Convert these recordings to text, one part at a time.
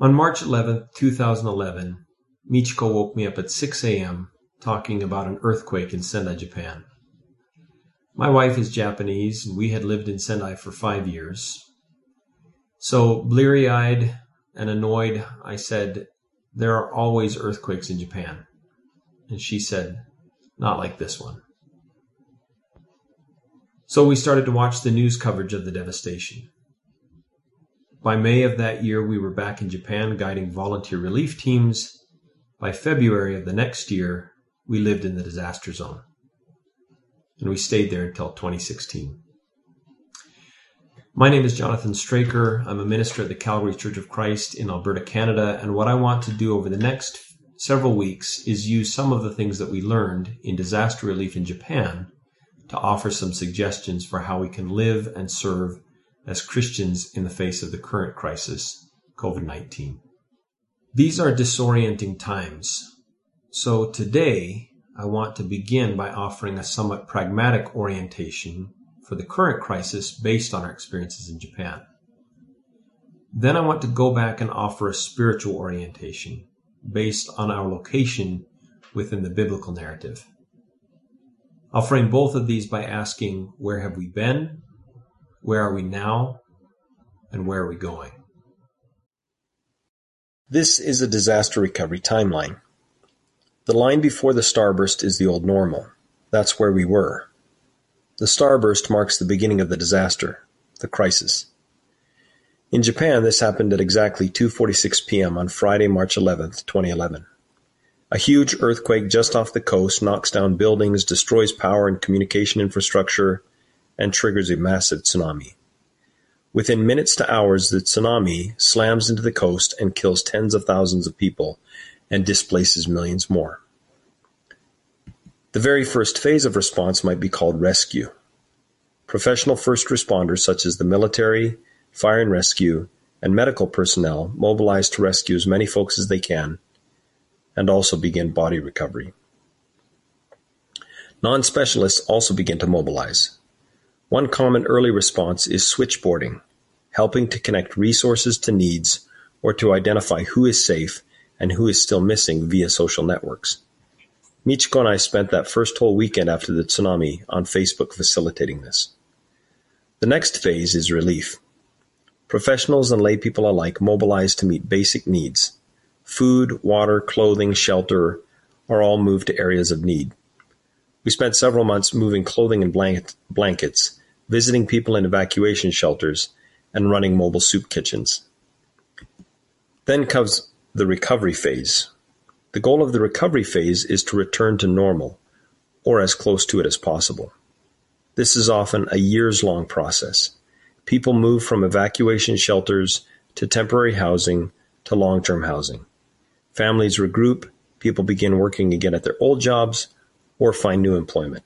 On March 11, 2011, Michiko woke me up at 6 a.m. talking about an earthquake in Sendai, Japan. My wife is Japanese, and we had lived in Sendai for five years. So, bleary eyed and annoyed, I said, There are always earthquakes in Japan. And she said, Not like this one. So we started to watch the news coverage of the devastation. By May of that year, we were back in Japan guiding volunteer relief teams. By February of the next year, we lived in the disaster zone. And we stayed there until 2016. My name is Jonathan Straker. I'm a minister at the Calvary Church of Christ in Alberta, Canada. And what I want to do over the next several weeks is use some of the things that we learned in disaster relief in Japan to offer some suggestions for how we can live and serve as Christians in the face of the current crisis, COVID 19. These are disorienting times. So today, I want to begin by offering a somewhat pragmatic orientation for the current crisis based on our experiences in Japan. Then I want to go back and offer a spiritual orientation based on our location within the biblical narrative. I'll frame both of these by asking where have we been, where are we now, and where are we going? This is a disaster recovery timeline. The line before the starburst is the old normal. That's where we were. The starburst marks the beginning of the disaster, the crisis. In Japan, this happened at exactly 2:46 p.m. on Friday, March 11, 2011. A huge earthquake just off the coast knocks down buildings, destroys power and communication infrastructure, and triggers a massive tsunami. Within minutes to hours, the tsunami slams into the coast and kills tens of thousands of people and displaces millions more. The very first phase of response might be called rescue. Professional first responders such as the military, fire and rescue, and medical personnel mobilize to rescue as many folks as they can and also begin body recovery. Non-specialists also begin to mobilize. One common early response is switchboarding, helping to connect resources to needs or to identify who is safe and who is still missing via social networks. Michiko and I spent that first whole weekend after the tsunami on Facebook facilitating this. The next phase is relief. Professionals and laypeople alike mobilize to meet basic needs. Food, water, clothing, shelter are all moved to areas of need. We spent several months moving clothing and blankets, visiting people in evacuation shelters, and running mobile soup kitchens. Then comes the recovery phase. The goal of the recovery phase is to return to normal, or as close to it as possible. This is often a years long process. People move from evacuation shelters to temporary housing to long term housing. Families regroup, people begin working again at their old jobs, or find new employment.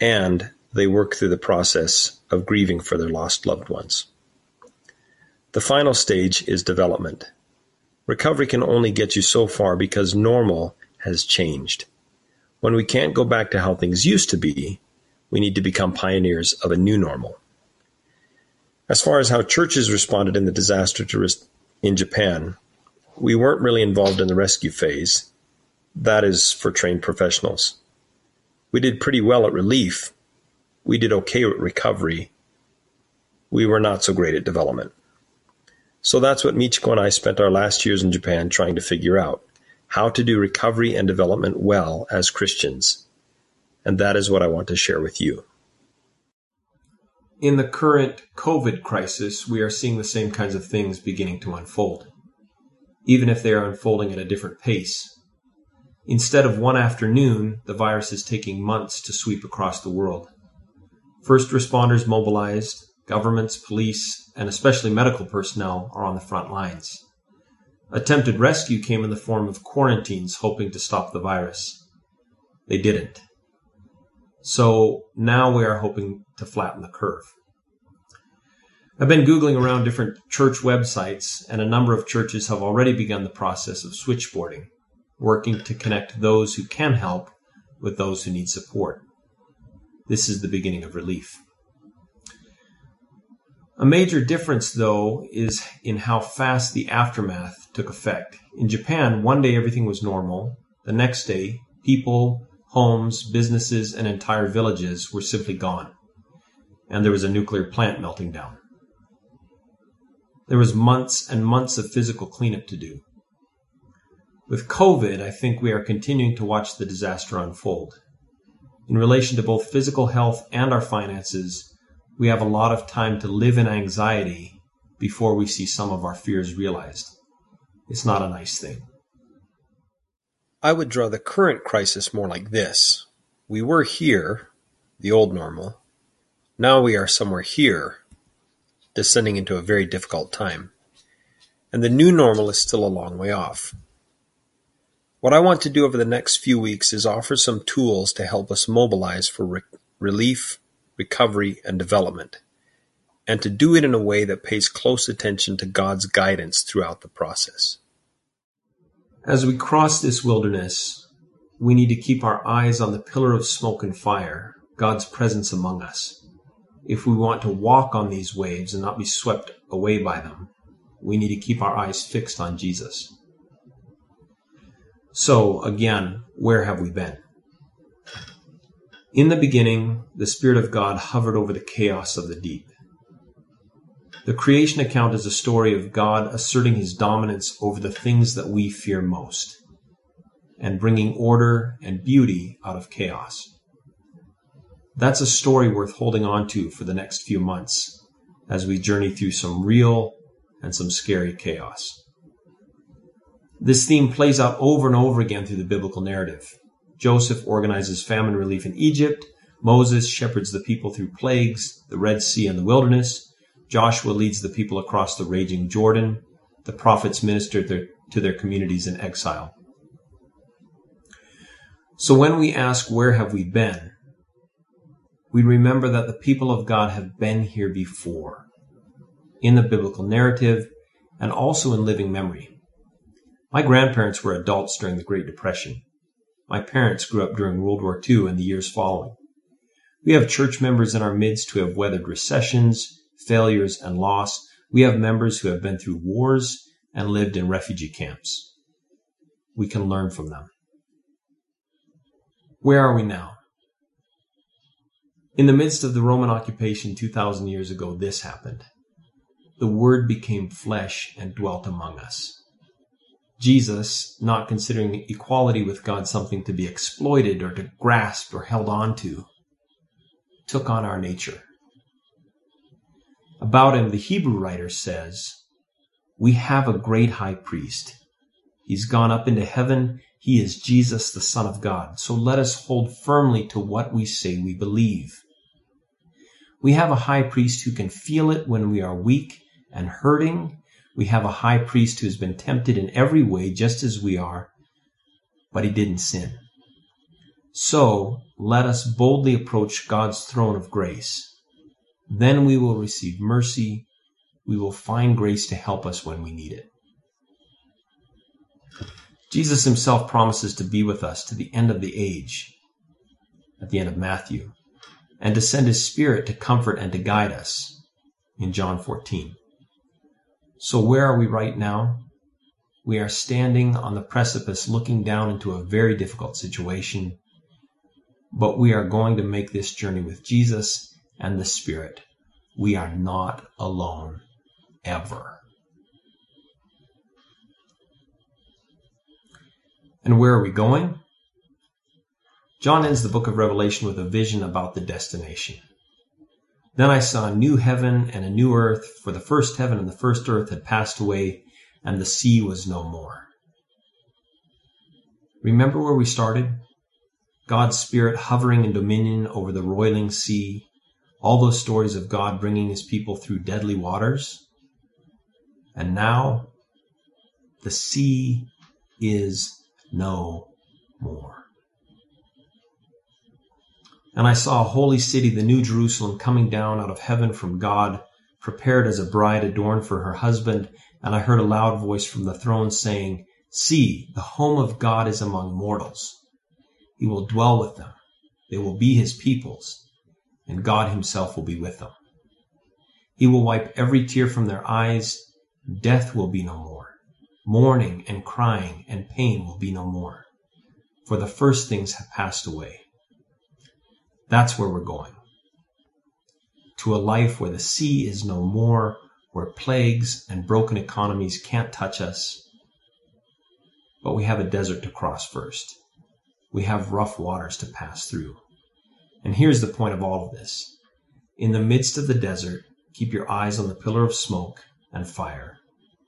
And they work through the process of grieving for their lost loved ones. The final stage is development. Recovery can only get you so far because normal has changed. When we can't go back to how things used to be, we need to become pioneers of a new normal. As far as how churches responded in the disaster in Japan, we weren't really involved in the rescue phase. That is for trained professionals. We did pretty well at relief. We did okay at recovery. We were not so great at development. So that's what Michiko and I spent our last years in Japan trying to figure out how to do recovery and development well as Christians. And that is what I want to share with you. In the current COVID crisis, we are seeing the same kinds of things beginning to unfold, even if they are unfolding at a different pace. Instead of one afternoon, the virus is taking months to sweep across the world. First responders mobilized, governments, police, and especially medical personnel are on the front lines. Attempted rescue came in the form of quarantines hoping to stop the virus. They didn't. So now we are hoping to flatten the curve. I've been Googling around different church websites, and a number of churches have already begun the process of switchboarding working to connect those who can help with those who need support. This is the beginning of relief. A major difference, though, is in how fast the aftermath took effect. In Japan, one day everything was normal. The next day, people, homes, businesses, and entire villages were simply gone. And there was a nuclear plant melting down. There was months and months of physical cleanup to do. With COVID, I think we are continuing to watch the disaster unfold. In relation to both physical health and our finances, we have a lot of time to live in anxiety before we see some of our fears realized. It's not a nice thing. I would draw the current crisis more like this. We were here, the old normal. Now we are somewhere here, descending into a very difficult time. And the new normal is still a long way off. What I want to do over the next few weeks is offer some tools to help us mobilize for re- relief, recovery, and development, and to do it in a way that pays close attention to God's guidance throughout the process. As we cross this wilderness, we need to keep our eyes on the pillar of smoke and fire, God's presence among us. If we want to walk on these waves and not be swept away by them, we need to keep our eyes fixed on Jesus. So, again, where have we been? In the beginning, the Spirit of God hovered over the chaos of the deep. The creation account is a story of God asserting his dominance over the things that we fear most and bringing order and beauty out of chaos. That's a story worth holding on to for the next few months as we journey through some real and some scary chaos. This theme plays out over and over again through the biblical narrative. Joseph organizes famine relief in Egypt. Moses shepherds the people through plagues, the Red Sea, and the wilderness. Joshua leads the people across the raging Jordan. The prophets minister to their communities in exile. So when we ask, where have we been? We remember that the people of God have been here before in the biblical narrative and also in living memory. My grandparents were adults during the Great Depression. My parents grew up during World War II and the years following. We have church members in our midst who have weathered recessions, failures, and loss. We have members who have been through wars and lived in refugee camps. We can learn from them. Where are we now? In the midst of the Roman occupation 2,000 years ago, this happened. The Word became flesh and dwelt among us. Jesus, not considering equality with God something to be exploited or to grasp or held on to, took on our nature. About him, the Hebrew writer says, We have a great high priest. He's gone up into heaven. He is Jesus, the Son of God. So let us hold firmly to what we say we believe. We have a high priest who can feel it when we are weak and hurting we have a high priest who has been tempted in every way just as we are, but he didn't sin. So let us boldly approach God's throne of grace. Then we will receive mercy. We will find grace to help us when we need it. Jesus himself promises to be with us to the end of the age, at the end of Matthew, and to send his Spirit to comfort and to guide us in John 14. So where are we right now? We are standing on the precipice looking down into a very difficult situation, but we are going to make this journey with Jesus and the Spirit. We are not alone ever. And where are we going? John ends the book of Revelation with a vision about the destination. Then I saw a new heaven and a new earth, for the first heaven and the first earth had passed away, and the sea was no more. Remember where we started? God's Spirit hovering in dominion over the roiling sea, all those stories of God bringing his people through deadly waters. And now the sea is no more. And I saw a holy city, the new Jerusalem, coming down out of heaven from God, prepared as a bride adorned for her husband. And I heard a loud voice from the throne saying, See, the home of God is among mortals. He will dwell with them. They will be his peoples, and God himself will be with them. He will wipe every tear from their eyes. Death will be no more. Mourning and crying and pain will be no more. For the first things have passed away. That's where we're going. To a life where the sea is no more, where plagues and broken economies can't touch us. But we have a desert to cross first. We have rough waters to pass through. And here's the point of all of this. In the midst of the desert, keep your eyes on the pillar of smoke and fire.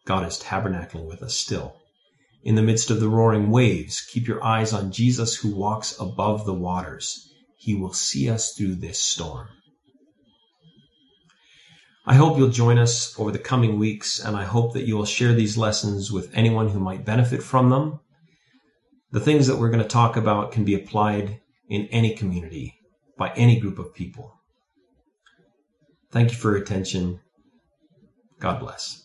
God is tabernacling with us still. In the midst of the roaring waves, keep your eyes on Jesus who walks above the waters. He will see us through this storm. I hope you'll join us over the coming weeks, and I hope that you will share these lessons with anyone who might benefit from them. The things that we're going to talk about can be applied in any community by any group of people. Thank you for your attention. God bless.